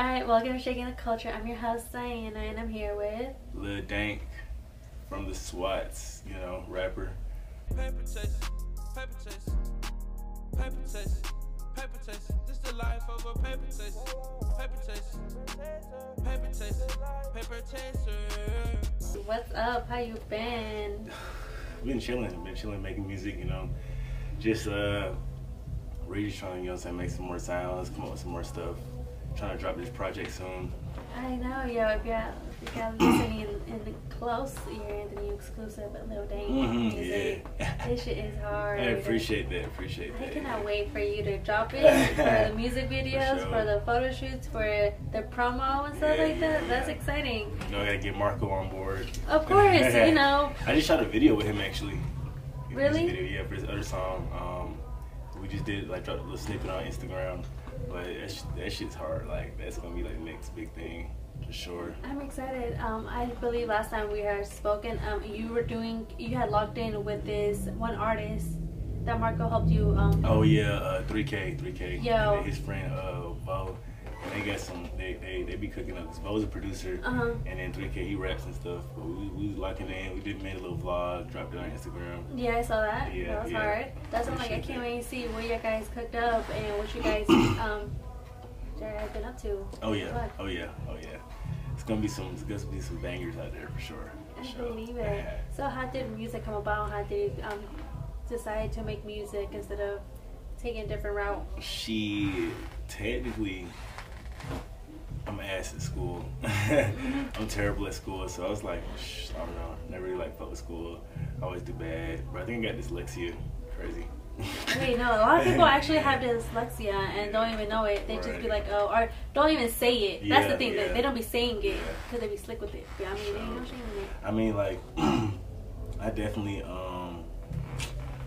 Alright, welcome to Shaking the Culture. I'm your host, Diana, and I'm here with. Lil Dank from the SWATs, you know, rapper. Paper chase, paper chase, paper chase, paper chase. This the life of a paper chase, paper chase, paper chase, paper chaser. What's up? How you been? Been chilling, been chilling, making music, you know. Just, uh, really trying you know what I'm saying, make some more sounds, come up with some more stuff. Trying to drop this project soon. I know, yo. If you're, if you're listening in, in the close, you're in the new exclusive Lil Dank Mhm, music. yeah. This shit is hard. I appreciate that, appreciate that. I cannot wait for you to drop it for the music videos, sure. for the photo shoots, for the promo and stuff Yeah, like that. yeah. That's exciting. You know, I gotta get Marco on board. Of course, you know. I just shot a video with him actually. Really? Video, yeah, for his other song. Um, we just did like dropped a little snippet on Instagram, but that, sh- that shit's hard. Like that's gonna be like the next big thing for sure. I'm excited. Um, I believe last time we had spoken, um, you were doing, you had logged in with this one artist that Marco helped you. Um, Oh yeah, uh, 3K, 3K. Yo. His friend uh, Bo, they got some. They, they they be cooking up. Cause Bo's a producer, Uh huh. and then 3K he raps and stuff. But we we was locking in. We did made a little vlog, dropped it on Instagram. Yeah, I saw that. Yeah, that was yeah. hard. That's what I'm like. I can't wait to see what you guys cooked up and what you guys um been up to. Oh yeah, What? oh yeah, oh yeah. It's gonna be some. It's gonna be some bangers out there for sure. For I sure. believe it. So how did music come about? How did you um decide to make music instead of taking a different route? She technically, I'm ass at school. I'm terrible at school, so I was like, Shh, I don't know. Never really like fuck with school. I always do bad, but I think I got dyslexia. Crazy. Wait, no. A lot of people actually have dyslexia and don't even know it. They just be like, oh, or don't even say it. That's the thing. Yeah. they don't be saying it Yeah. because they be slick with it. But I mean, they ain't no shame in it. I mean, like, I definitely, um,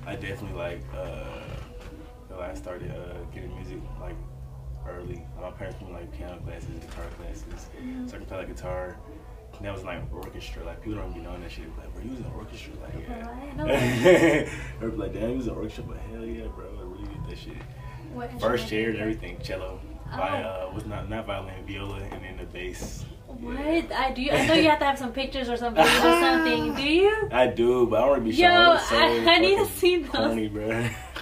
I definitely like, uh, I started uh, getting music like early. My parents put me like piano classes, guitar classes, Mm-hmm. so I can play like guitar. And that was like orchestra. Like people don't be knowing that shit. Like, bro, you was in orchestra? Like, yeah. know that. They be like, damn, you was in orchestra, but hell yeah, bro, I really did that shit. What First chair and everything, cello. Oh. By, uh, was not not violin, viola, and then the bass. What? Yeah. I do. I know you have to have some pictures or some videos or something. Do you? I do, but I don't want to be Yo, showing. So I- I need to see those. Corny, bro.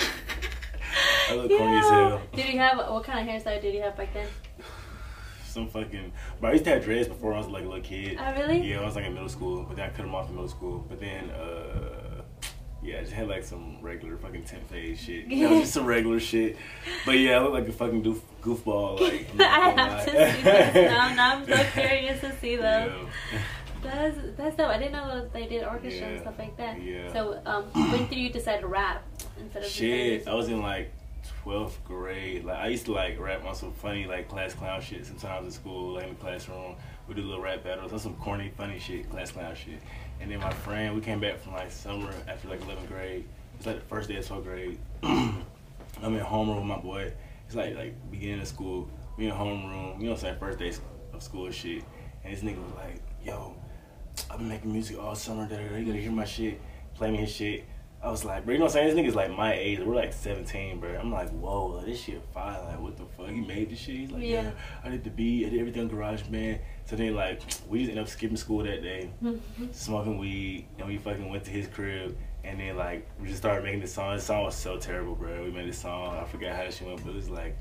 I look corny as hell. Did you have what kind of hairstyle did you have back then? Some fucking. But I used to have dreads before I was like a little kid. Oh, really? Yeah, I was like in middle school, but then I cut them off in middle school. But then, uh, yeah, I just had like some regular fucking tent phase shit. You know, just some regular shit. But yeah, I look like a fucking goof, goofball. Like I have to see this now. Now I'm so curious to see those. Yeah. That's that's dope. I didn't know they did orchestra and stuff like that. Yeah. So um, when did you decide to rap instead of Shit, I was in like 12th grade. Like I used to like rap on some funny like class clown shit sometimes in school, like in the classroom. We do little rap battles on some corny funny shit, class clown shit. And then my friend, we came back from like summer after like 11th grade. It's like the first day of 12th grade. I'm in homeroom with my boy. It's like like beginning of school. We in homeroom, you know what I'm saying, first day of school shit. And this nigga was like, yo, I've been making music all summer. Da, da, da. You gotta hear my shit. Play me his shit. I was like, bro, you know what I'm saying? This nigga's like my age. We're like 17, bro. I'm like, whoa, like, this shit fire. Like, what the fuck? He made this shit. He's like, yeah. Yeah. I did the beat. I did everything Garage Man. So then, like, we just ended up skipping school that day, mm-hmm. smoking weed, and we fucking went to his crib. And then, like, we just started making this song. This song was so terrible, bro. We made this song. I forgot how she went, but it was like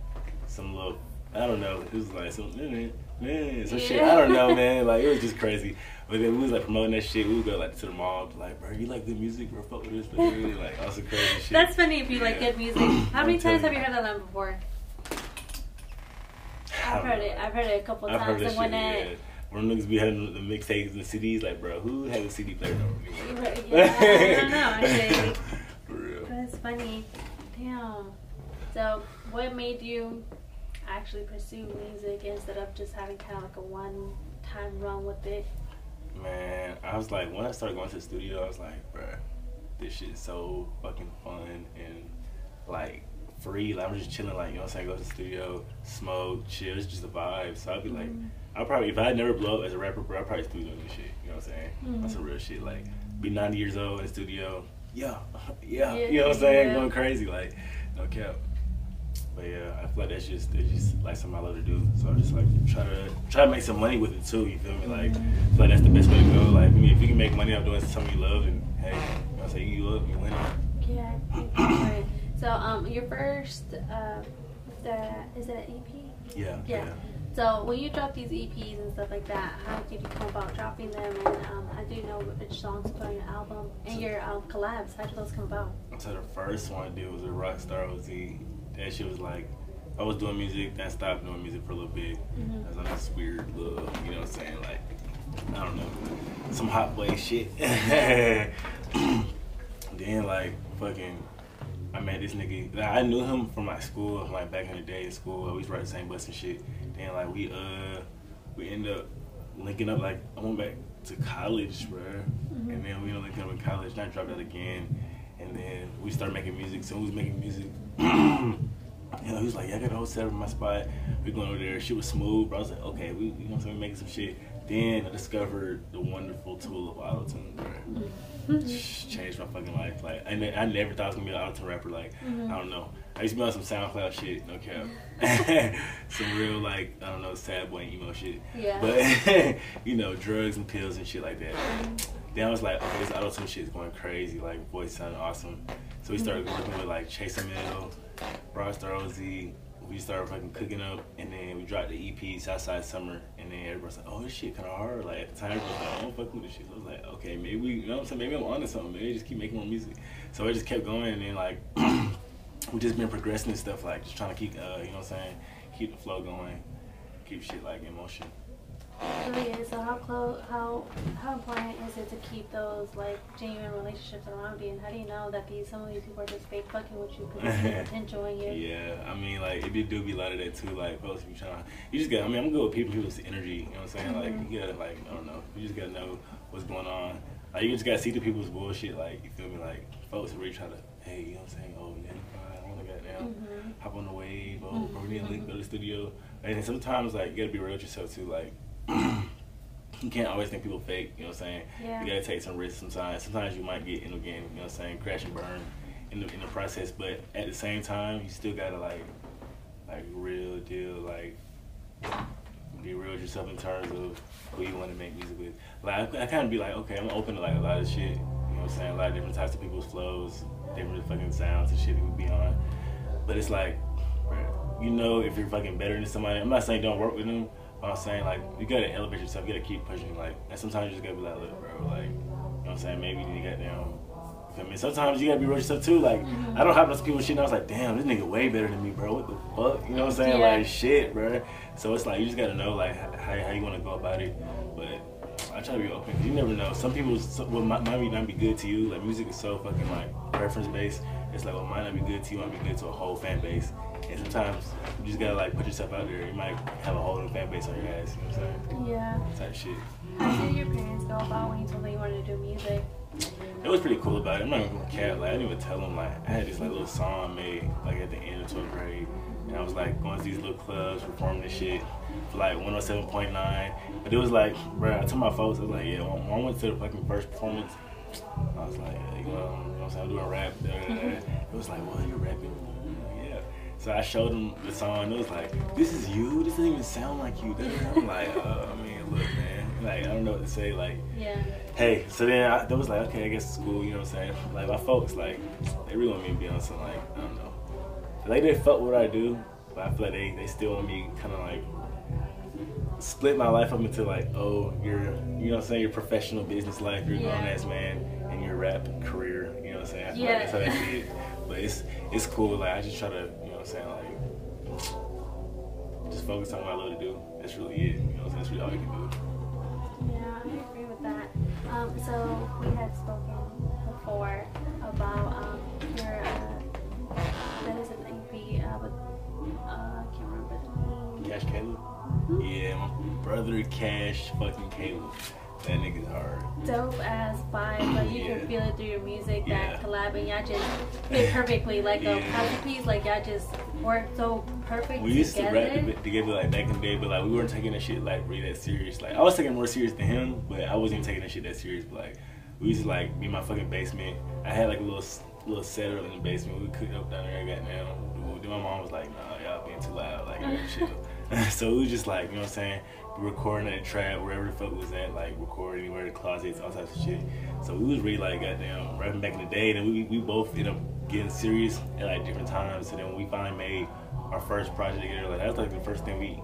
some little, I don't know. It was like some, man, man, some shit. I don't know, man. Like, it was just crazy. But then we was like promoting that shit. We would go like to the mall, be like, bro, you like good music, bro? Fuck with this, but really like all some crazy shit. That's funny if you like good music. How many times have you heard that line before? I've heard know. it. I've heard it a couple I've heard times. that And when shit. it, Yeah. When niggas be having the mixtapes and CDs, like, bro, who has a CD player over Right, yeah, I don't know, actually. For real. That's funny. Damn. So, what made you actually pursue music instead of just having kind of like a one-time run with it? Man, I was like, when I started going to the studio, I was like, bruh, this shit is so fucking fun and like free. Like I'm just chilling, like you know what I'm saying. Go to the studio, smoke, chill. It's just a vibe. So I'd be like, I probably if I never blow up as a rapper, bro, I probably still doing this shit. You know what I'm saying? Mhm. That's some real shit. Like be 90 years old in the studio, yeah, yeah. Yeah, you know what I'm saying? yeah. Going crazy, like no cap. But yeah, I feel like that's just it's just like something I love to do. So I'm just like try to try to make some money with it too. You feel me? Like, I feel like that's the best way to go. Like, I mean, if you can make money off doing something you love, and hey, you know what I'm saying, you love, you win. Yeah. I right. So um, your first uh, the is it an EP? Yeah. Yeah. So when you drop these EPs and stuff like that, how did you come about dropping them? And um, how do know which songs to put on your album and your um, collabs? How did those come about? So the first one I did was a Rockstar OZ. That she was like, I was doing music, then I stopped doing music for a little bit. Mhm. I was on this weird little, you know what I'm saying, like, I don't know, some hot boy shit. then like, fucking, I met this nigga. Like, I knew him from like school, like back in the day in school. We to ride the same bus and shit. Then like we uh we end up linking up. Like I went back to college, bro, Mhm. and then we ended up linking up in college. And I dropped out again, and then we started making music. So we was making music. You know, he was like, yeah, I got a whole set in my spot. We going over there. She was smooth, bro. I was like, okay, we, you know what I'm saying, making some shit. Then I discovered the wonderful tool of autotune, bro Mhm. changed my fucking life. Like I, ne- I never thought I was gonna be an auto rapper. Like Mhm. I don't know. I used to be on some SoundCloud shit, no cap. some real like I don't know sad boy emo shit. Yeah. But you know drugs and pills and shit like that. Then I was like, okay, this auto tune shit is going crazy. Like voice sounding awesome. So we started working with like Chase Mill, Rockstar OZ. We started fucking cooking up, and then we dropped the EP Southside Summer, and then everybody's like, "Oh, this shit kind of hard." Like at the time, everybody was like, "I don't fuck with this shit." So I was like, "Okay, maybe we, you know what I'm saying? Maybe I'm onto something. Maybe just keep making more music." So I just kept going, and then like we just been progressing and stuff, like just trying to keep, uh, you know what I'm saying, keep the flow going, keep shit like in motion. So yeah, so how close, how how important is it to keep those like genuine relationships around you? And how do you know that these some of these people are just fake fucking with you because potential you? Yeah, I mean, like, it do be a lot of that too. Like, folks be trying. To you just got. I mean, I'm good with people. People's energy. You know what I'm saying? Mhm. Like, you gotta, like, I don't know. You just gotta know what's going on. Like, you just gotta see the people's bullshit. Like, you feel me? Like, folks are really try to, hey, you know what I'm saying? Oh, fine. I wanna get down. Mhm. Hop on the wave. Oh, Mhm. bro, we need to link, go to the studio. And sometimes, like, you gotta be real with yourself too. Like. You can't always think people fake, you know what I'm saying? Yeah. You gotta take some risks sometimes. Sometimes you might get in the game, you know what I'm saying, crash and burn in the in the process, but at the same time, you still gotta like like real deal, like be real with yourself in terms of who you want to make music with. Like I, I kind of be like, okay, I'm open to like a lot of shit. You know what I'm saying? A lot of different types of people's flows, different fucking sounds and shit that we be on. But it's like, you know, if you're fucking better than somebody, I'm not saying don't work with them. But I'm saying like you gotta elevate yourself. You gotta keep pushing. Like and sometimes you just gotta be like, look, bro, like you know what I'm saying? Maybe you got down. Feel me? Sometimes you gotta be real yourself too. Like mm-hmm. I don't have those people shit. And I was like, damn, this nigga way better than me, bro. What the fuck? You know what I'm saying? Yeah. Like shit, bro. So it's like you just gotta know like how, how you want to go about it. But I try to be open. You never know. Some people what might, might not be good to you. Like music is so fucking like preference based. It's like what might not be good to you might be good to a whole fan base. And sometimes you just gotta like put yourself out there. You might have a whole new fan base on your ass. You know what I'm saying? Yeah. Type shit. How did your parents go about when you told them you wanted to do music? It was pretty cool about it. I'm not even gonna cap. Like I didn't even tell them. Like I had this like little song made like at the end of 12th grade, and I was like going to these little clubs performing this shit for like 107.9. But it was like, bro, I told my folks, I was like, yeah. When, I went to the fucking first performance, I was like, hey, you know, you know what I'm saying? I'm doing rap. Da, da, da. Mm-hmm. It was like, well, you're rapping. So I showed them the song. and It was like, this is you. This doesn't even sound like you. I'm like, uh, I mean, look, man. Like I don't know what to say. Like Yeah. hey, so then I, that was like, okay, I guess it's cool, you know what I'm saying? Like my folks, like, they really want me to be on some like, I don't know. Like they fuck what I do, but I feel like they, they still want me kind of like split my life up into like, oh, you're, you know what I'm saying, your professional business life, you're Yeah. grown ass man, and your rap career, you know what I'm saying? I feel Yeah. like that's how they see it. But it's it's cool. Like I just try to, you know what I'm saying, like just focus on what I love to do. That's really it. You know what I'm saying? That's really all you can do. Yeah, I agree with that. Um, so we had spoken before about um, your uh, that is an EP uh, with uh, I can't remember the name. Cash Caleb? Yeah, my brother Cash fucking Caleb. That nigga's hard. Dope ass vibe, like you Yeah. can feel it through your music. Yeah. That collab and y'all just fit perfectly, like a Yeah. puzzle piece. Like y'all just work so perfect We used to rap together like back in the day, but like we weren't taking that shit like really that serious. Like I was taking more serious than him, but I wasn't even taking that shit that serious. But like we used to like be in my fucking basement. I had like a little little setup in the basement. We cooked up down there. I got down, then my mom was like, "Nah, y'all being too loud. Like, chill." so it was just like, you know what I'm saying? Recording at trap, wherever the fuck was at, like recording anywhere, the closets, all types of shit. So we was really like goddamn rapping back in the day, and we we both ended up getting serious at like different times. And then when we finally made our first project together, like that was like the first thing we.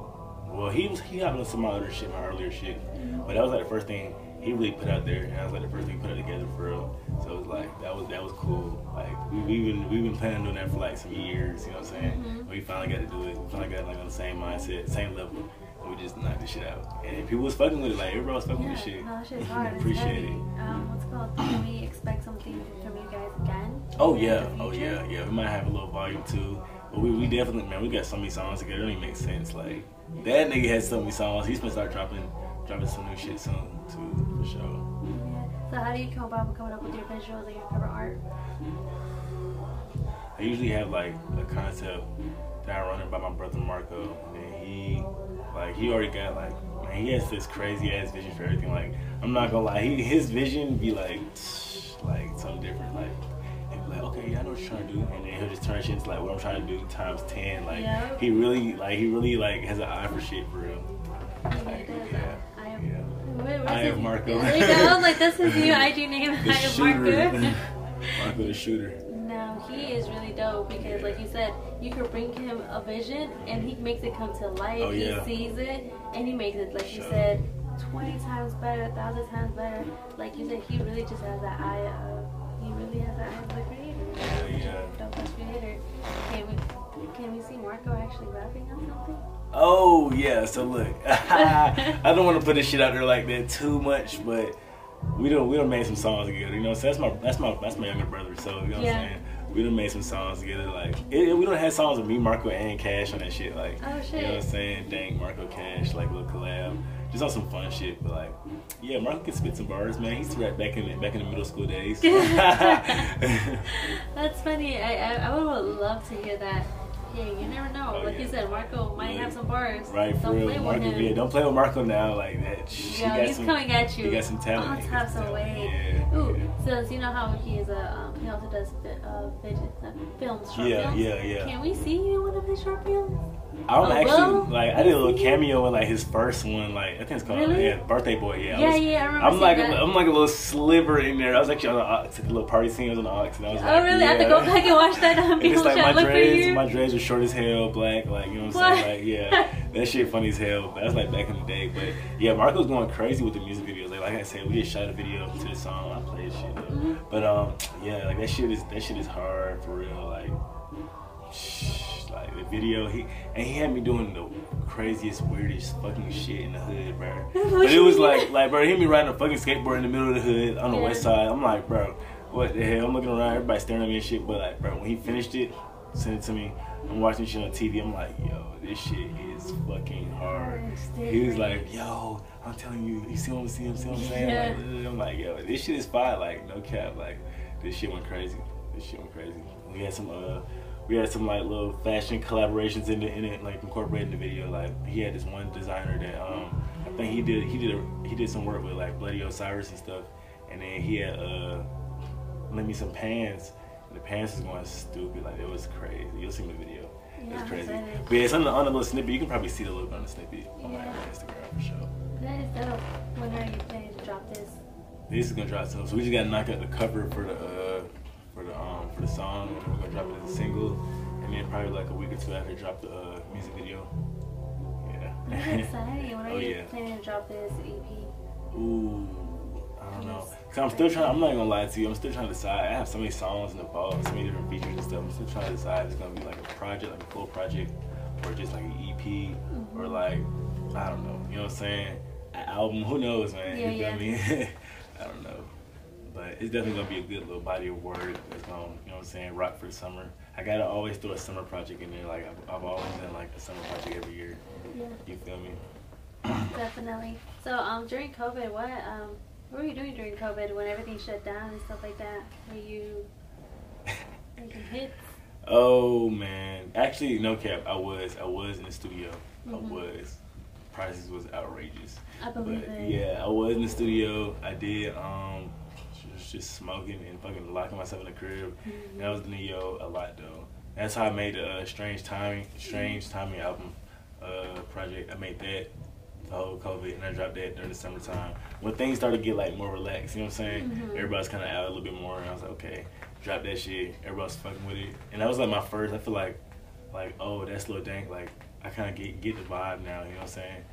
Well, he was he got some other shit, my earlier shit, but that was like the first thing he really put out there, and that was like the first thing we put it together for real. So it was like that was that was cool. Like we we been we've been planning on doing that for like some years. You know what I'm saying? Mhm. We finally got to do it. We finally got like on the same mindset, same level. We just knocked the shit out, and people was fucking with it. Like everybody was fucking Yeah, with the shit. no, that shit's hard. Appreciate it. Um, what's it called? Can we expect something from you guys again? Oh yeah, oh yeah, yeah. We might have a little volume too, but we, we definitely man, we got so many songs together. It don't even make sense. Like that nigga has so many songs. He's gonna start dropping dropping some new shit soon too, for sure. Yeah. So how do you come about coming up with your visuals and your cover art? I usually have like a concept that I run it by my brother Marco, and he like he already got like man, he has this crazy ass vision for everything. Like I'm not gonna lie, he, his vision be like like something different. Like he'll be like, okay, yeah, I know what you're trying to do, and then he'll just turn shit into like what I'm trying to do times ten. Like Yeah. he really like he really like has an eye for shit for real. Like, yeah, I am. yeah. Where, I am Marco. There you go. Like that's his new IG name. The I am. Marco. Marco the shooter. No, he is really dope because, like you said, you could bring him a vision and he makes it come to life. Oh, yeah. He sees it and he makes it, like you Sure. said, 20 times better, a thousand times better. Like you said, he really just has that eye of, he really has that eye of the creator. Yeah, yeah. Dope creator. Can we, can we see Marco actually rapping on something? Oh yeah, so look, I don't want to put this shit out there like that too much, but we don't we don't made some songs together. You know, so that's my that's my that's my younger brother. So you know what I'm saying. We done made some songs together. Like it, we don't have songs with me, Marco, and Cash on that shit. Like Oh, you know what I'm saying. Dang, Marco, Cash, like little collab, just on some fun shit. But like, yeah, Marco can spit some bars, man. He's right back in the, back in the middle school days. That's funny. I, I, I would love to hear that. Yeah, you never know. Oh, like yeah. you said, Marco might Yeah. have some bars. Right, for Don't real. play Marco, with him. yeah, don't play with Marco now like that. Yo, got he's some- coming at you. He got some talent. All He got types some of talent. Yeah. Ooh, yeah. so you know how he is a um, he also does uh, fidget, uh, films, short Yeah, films. yeah, yeah. Can we see you in one of his short films? I'm Oh, actually well, like I did a little cameo in like his first one, like I think it's called Really? yeah, Birthday Boy. Yeah, I Yeah, was- yeah, I remember I'm like that. A, I'm like a little sliver in there. I was actually on the ox, a little party scene. I was on the ox, and I was like, oh, really? I have to go back and watch that um, And it's like my dreads, my dreads are short as hell, black, like you know what I'm What? saying? Like yeah, that shit funny as hell. But that was like back in the day. But yeah, Marco's going crazy with the music videos. Like, like I said, we just shot a video to the song. I played shit. Mhm. But um, yeah, like that shit is that shit is hard for real. Like, shh, like the video, he and he had me doing the craziest, weirdest fucking shit in the hood, bro. But it was like, like, bro, he had me riding a fucking skateboard in the middle of the hood on the Yeah. west side. I'm like, bro, what the hell? I'm looking around, everybody staring at me and shit. But like, bro, when he finished it, sent it to me. I'm watching shit on TV. I'm like, yo, this shit is fucking hard. He was like, yo, I'm telling you, you see what I'm seeing, see what I'm saying? Yeah. Like, I'm like, yo, this shit is fire. Like, no cap. Like, this shit went crazy. This shit went crazy. We had some, uh, we had some like little fashion collaborations in the in it, like incorporating the video. Like, he had this one designer that, um, I think he did, he did, a, he did some work with like Bloody Osiris and stuff, and then he had, uh, lent me some pants. And the pants was going stupid. Like, it was crazy. You'll see in the video. Yeah, I'm crazy. excited. But yeah, it's on the, on the little snippet. You can probably see the little bit on the snippet on my. Instagram for sure. That is dope. When are you planning to drop this? This is gonna drop soon, so we just gotta knock out the cover for the uh, the song, and we're gonna drop it as a single, and then probably like a week or two after drop the uh, music video. Yeah. exciting. When are oh you yeah. planning to drop this EP? Ooh, I don't know. Cause I'm still trying. I'm not gonna lie to you. I'm still trying to decide. I have so many songs in the vault, so many different features and stuff. I'm still trying to decide if it's gonna be like a project, like a full project, or just like an EP, or like I don't know. You know what I'm saying? An album. Who knows, man? Yeah, you feel yeah. me? I. But it's definitely gonna be a good little body of work that's gonna, you know what I'm saying, rock for summer. I gotta always throw a summer project in there. Like I've, I've always done like a summer project every year. Yeah, You feel me? definitely. So, um, during COVID, what um, what were you doing during COVID when everything shut down and stuff like that? Were you making hits? Oh man, actually, no cap. I was, I was in the studio. I Mhm. was. Prices was outrageous. I But believe it. yeah, I was in the studio. I did um, just, just smoking and fucking locking myself in the crib. Mhm. And I was the yo a lot though. That's how I made the uh, Strange Timing, Strange Timing album uh, project. I made that the whole COVID, and I dropped that during the summertime when things started to get like more relaxed. You know what I'm saying? Mhm. Everybody's kind of out a little bit more, and I was like, okay, drop that shit. Everybody's fucking with it, and that was like my first. I feel like, like oh, that's Lil Dank. Like I kind of get get the vibe now. You know what I'm saying?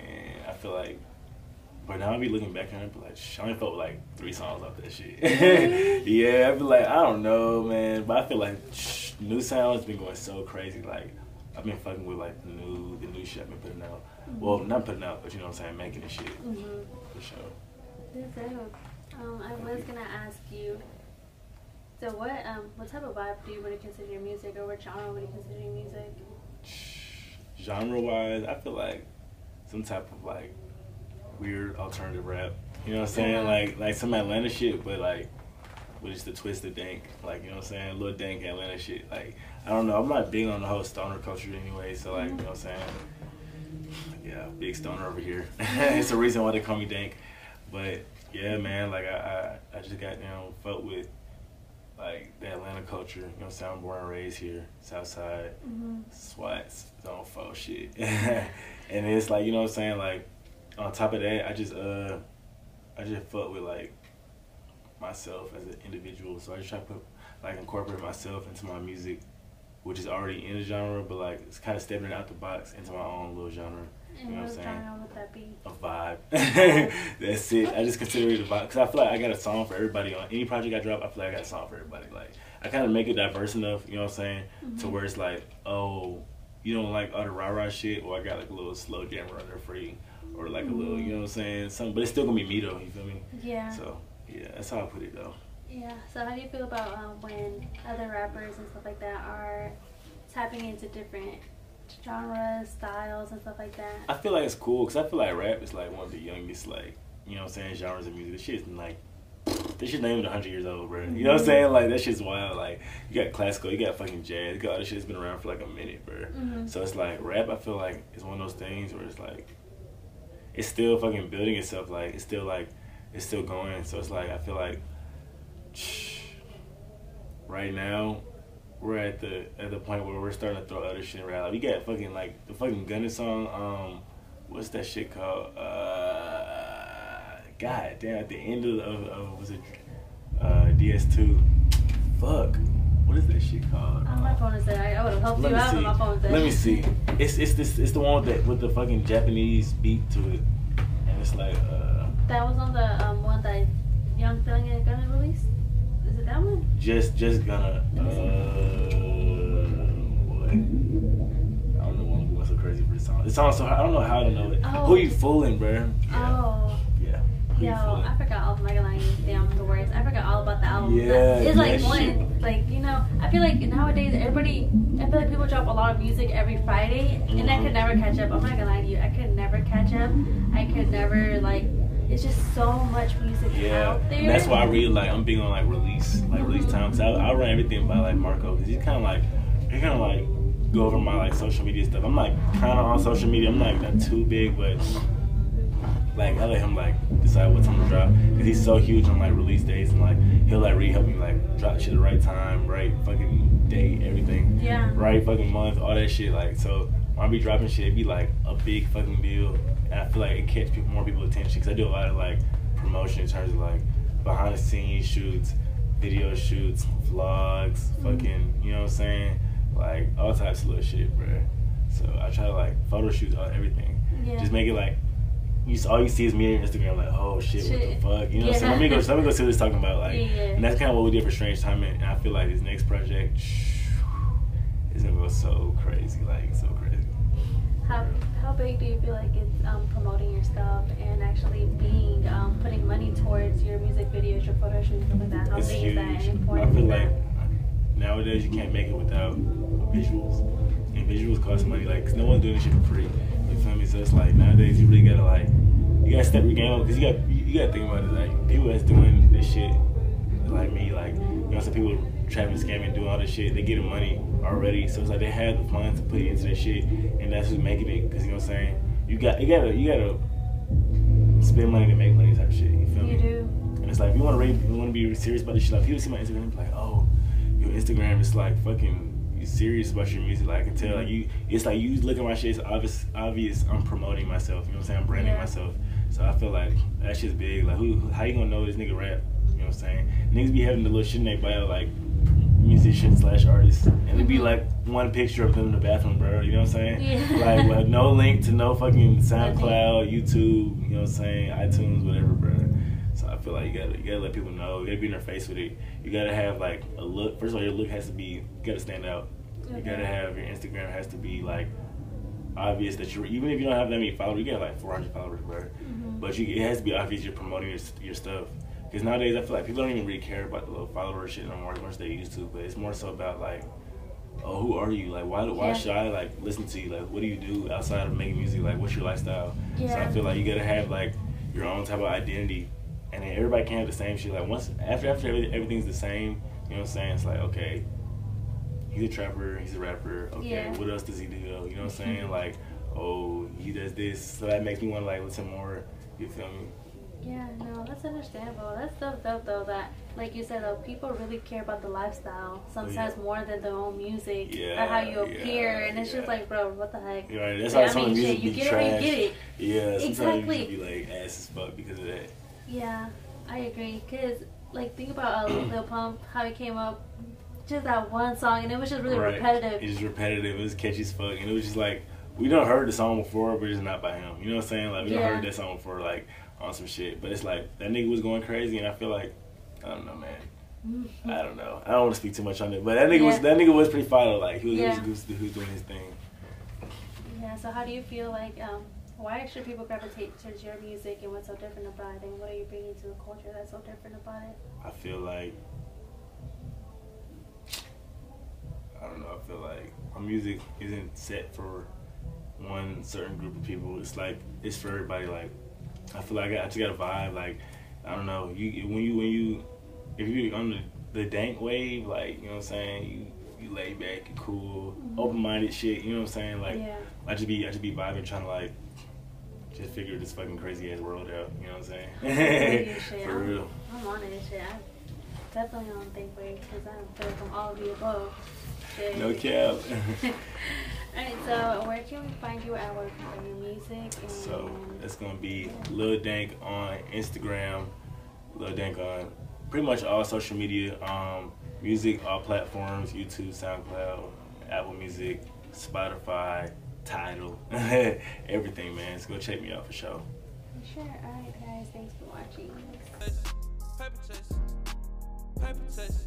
And I feel like. But now I be looking back on it, but like, I only felt like three songs off that shit. yeah, I feel like I don't know, man, but I feel like sh- new sounds been going so crazy. Like I've been fucking with like the new the new shit I've been putting out. Well, not putting out, but you know what I'm saying, making the shit Mm-hmm. for sure. Um, I was gonna ask you. So what um what type of vibe do you want to consider your music, or what genre would you consider your music? Genre wise, I feel like some type of like weird alternative rap. You know what I'm saying? Like like some Atlanta shit, but like with just the twisted dank. Like you know what I'm saying? Little dank Atlanta shit. Like I don't know. I'm not big on the whole stoner culture anyway. So like you know what I'm saying? Yeah, big stoner over here. it's the reason why they call me dank. But yeah, man. Like I I, I just got you know felt with like the Atlanta culture. You know what I'm saying? I'm born and raised here, South Side. Mm-hmm. Swats don't faux shit. and it's like, you know what I'm saying? Like, on top of that, I just, uh, I just fuck with, like, myself as an individual. So I just try to put, like, incorporate myself into my music, which is already in the genre, but, like, it's kind of stepping out the box into my own little genre. And You know what I'm saying? would that be? A vibe. That's it. I just consider it a vibe. Because I feel like I got a song for everybody. On any project I drop, I feel like I got a song for everybody. Like, I kind of make it diverse enough, you know what I'm saying? to Mhm. where it's like, oh, you don't like all the rah rah shit, Well, I got like a little slow jammer on there for you, or like a little, you know what I'm saying? Something, but it's still gonna be me though. You feel me? Yeah. So yeah, that's how I put it though. Yeah. So how do you feel about um, when other rappers and stuff like that are tapping into different genres, styles, and stuff like that? I feel like it's cool because I feel like rap is like one of the youngest, like you know what I'm saying, genres of music. This shit's like. This shit's not even 100 years old, bro. You know what I'm saying? Like, that shit's wild. Like, you got classical, you got fucking jazz, you got all this shit that's been around for like a minute, bro. Mhm. So it's like rap. I feel like it's one of those things where it's like it's still fucking building itself. Like it's still like it's still going. So it's like I feel like right now we're at the at the point where we're starting to throw other shit around. Like, we got fucking like the fucking Gunna song. Um, what's that shit called? Uh, God damn! At the end of of, of was it uh, DS2? Fuck. What is that shit called? Oh, my phone is there. I would have helped Let you out, but my phone is. Let me see. It's it's this it's the one with the with the fucking Japanese beat to it, and it's like uh That was on the um, one that Young Thug and Gunna released. Is it that one? just just gonna uh what? I don't know why I'm going so crazy for this song. This song so I don't know how to know it. Oh. Who you fooling, bro? Yeah. Oh. Yo. I forgot all my line down the words. I forgot all about the album. Yeah, it's like one, like you know. I feel like nowadays everybody, I feel like people drop a lot of music every Friday, and I could never catch up. I'm not gonna lie to you, I could never catch up. I could never like. It's just so much music Yeah, out there. and that's why I really like. I'm big on like release, like release Mhm. time. Cause I, I run everything by like Marco, cause he's kind of like he kind of like go over my like social media stuff. I'm like kind of on social media. I'm like not too big, but like I let him like decide what time to drop, cause he's so huge on like release dates and like he'll like really help me like drop shit the right time, right fucking date, everything Yeah. right fucking month, all that shit. Like, so when I be dropping shit, it be like a big fucking deal. And I feel like it catch people, more people's attention because I do a lot of like promotion in terms of like behind the scenes shoots, video shoots, vlogs, mm-hmm. fucking, you know what I'm saying? Like all types of little shit, bro. So I try to like photo shoot all everything. Yeah. Just make it like. You, all you see is me on Instagram, like, oh shit, what the fuck? You know what I'm saying? Let me go, let me go see what it's talking about. Like, Yeah. and that's kind of what we did for Strange Time, And I feel like this next project, is gonna go so crazy, like so crazy. How how big do you feel like it's um, promoting your stuff and actually being um, putting money towards your music videos, your photo shoots, stuff like that? How It's big huge. is that? And I feel like nowadays you can't make it without visuals, and visuals cost money. Like, 'cause no one's doing this shit for free. You feel me? So it's like nowadays you really gotta like, you gotta step your game up because you got you, you gotta think about it. Like people that's doing this shit, like me, like you know, some people trapping, scamming, doing all this shit. They getting money already, so it's like they have the funds to put into this shit, and that's who's making it. Because you know what I'm saying? You got you gotta you gotta spend money to make money type shit. You feel me? You do. And it's like, if you want to you want to be serious about this shit, like, people see my Instagram and be like, oh, your Instagram is like fucking, you serious about your music. Like I can tell, like you, it's like you look at my shit. It's obvious, obvious. I'm promoting myself. You know what I'm saying? I'm branding Yeah. myself. So I feel like that shit's big. Like who, how you gonna know this nigga rap? You know what I'm saying? Niggas be having the little shit in their bio like musician slash artist, and it'd be Mhm. like one picture of them in the bathroom, bro. You know what I'm saying? Yeah. Like with no link to no fucking SoundCloud, YouTube. You know what I'm saying? iTunes, whatever, bro. So I feel like you gotta you gotta let people know. You gotta be in their face with it. You gotta have like a look. First of all, your look has to be. You gotta stand out. You gotta have your Instagram has to be like obvious that you're. Even if you don't have that many followers, you got like 400 followers, bro. Mhm. But you, it has to be obvious you're promoting your, your stuff. Because nowadays I feel like people don't even really care about the little follower shit no more as much as they used to. But it's more so about like, oh, who are you? Like, why why Yeah. should I like listen to you? Like, what do you do outside of making music? Like, what's your lifestyle? So I feel like you gotta have like your own type of identity, and then everybody can have the same shit. Like once after after everything's the same, you know what I'm saying? It's like okay, he's a trapper, he's a rapper. Okay, Yeah. what else does he do? though? You know what I'm mm-hmm. saying? Like, oh, he does this, so that makes me want to like listen more. You feel me? Yeah, no, that's understandable. That's so dope though that like you said though, people really care about the lifestyle sometimes yeah. more than their own music Yeah, or how you appear yeah, and it's just like bro, what the heck? Right. That's Yeah, how I mean, shit, music you get it or you get it. Yeah, Exactly. you be like ass as fuck because of that. Yeah, I agree. Cause like think about uh, Lil Pump, how he came up, just that one song, and it was just really Right. repetitive. It's repetitive. It was catchy as fuck, and it was just like we don't heard the song before, but it's not by him. You know what I'm saying? Like we Yeah. don't heard that song before, like on some shit. But it's like that nigga was going crazy, and I feel like I don't know, man. Mhm. I don't know. I don't want to speak too much on it, but that nigga was that nigga was pretty fire. Like he was, Yeah. he, was, he was doing his thing. Yeah. So how do you feel like um? Why should people gravitate towards your music and what's so different about it? And what are you bringing to the culture that's so different about it? I feel like I don't know. I feel like my music isn't set for one certain group of people. It's like it's for everybody. Like I feel like I, just got a vibe. Like I don't know. You when you when you if you're on the, the dank wave, like you know what I'm saying. You you lay back, you cool, Mhm. open minded shit. You know what I'm saying? Like yeah. I just be I just be vibing, trying to like just figure this fucking crazy ass world out. You know what I'm saying? For I'm- real. I'm on it, shit. I definitely on think wave because I feel from all of the above. Shit. No cap. Alright, so where can we find you at work for your music? And So it's gonna be Lil Dank on Instagram, Lil Dank on pretty much all social media, um, music, all platforms, YouTube, SoundCloud, Apple Music, Spotify, Tidal, everything, man. So go check me out for sure. Sure. Alright, guys. Thanks for watching. Paper chase, paper chase,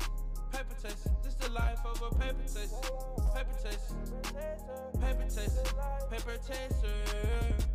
paper chase. This the life of a paper chase, paper chase, paper chase, paper chaser.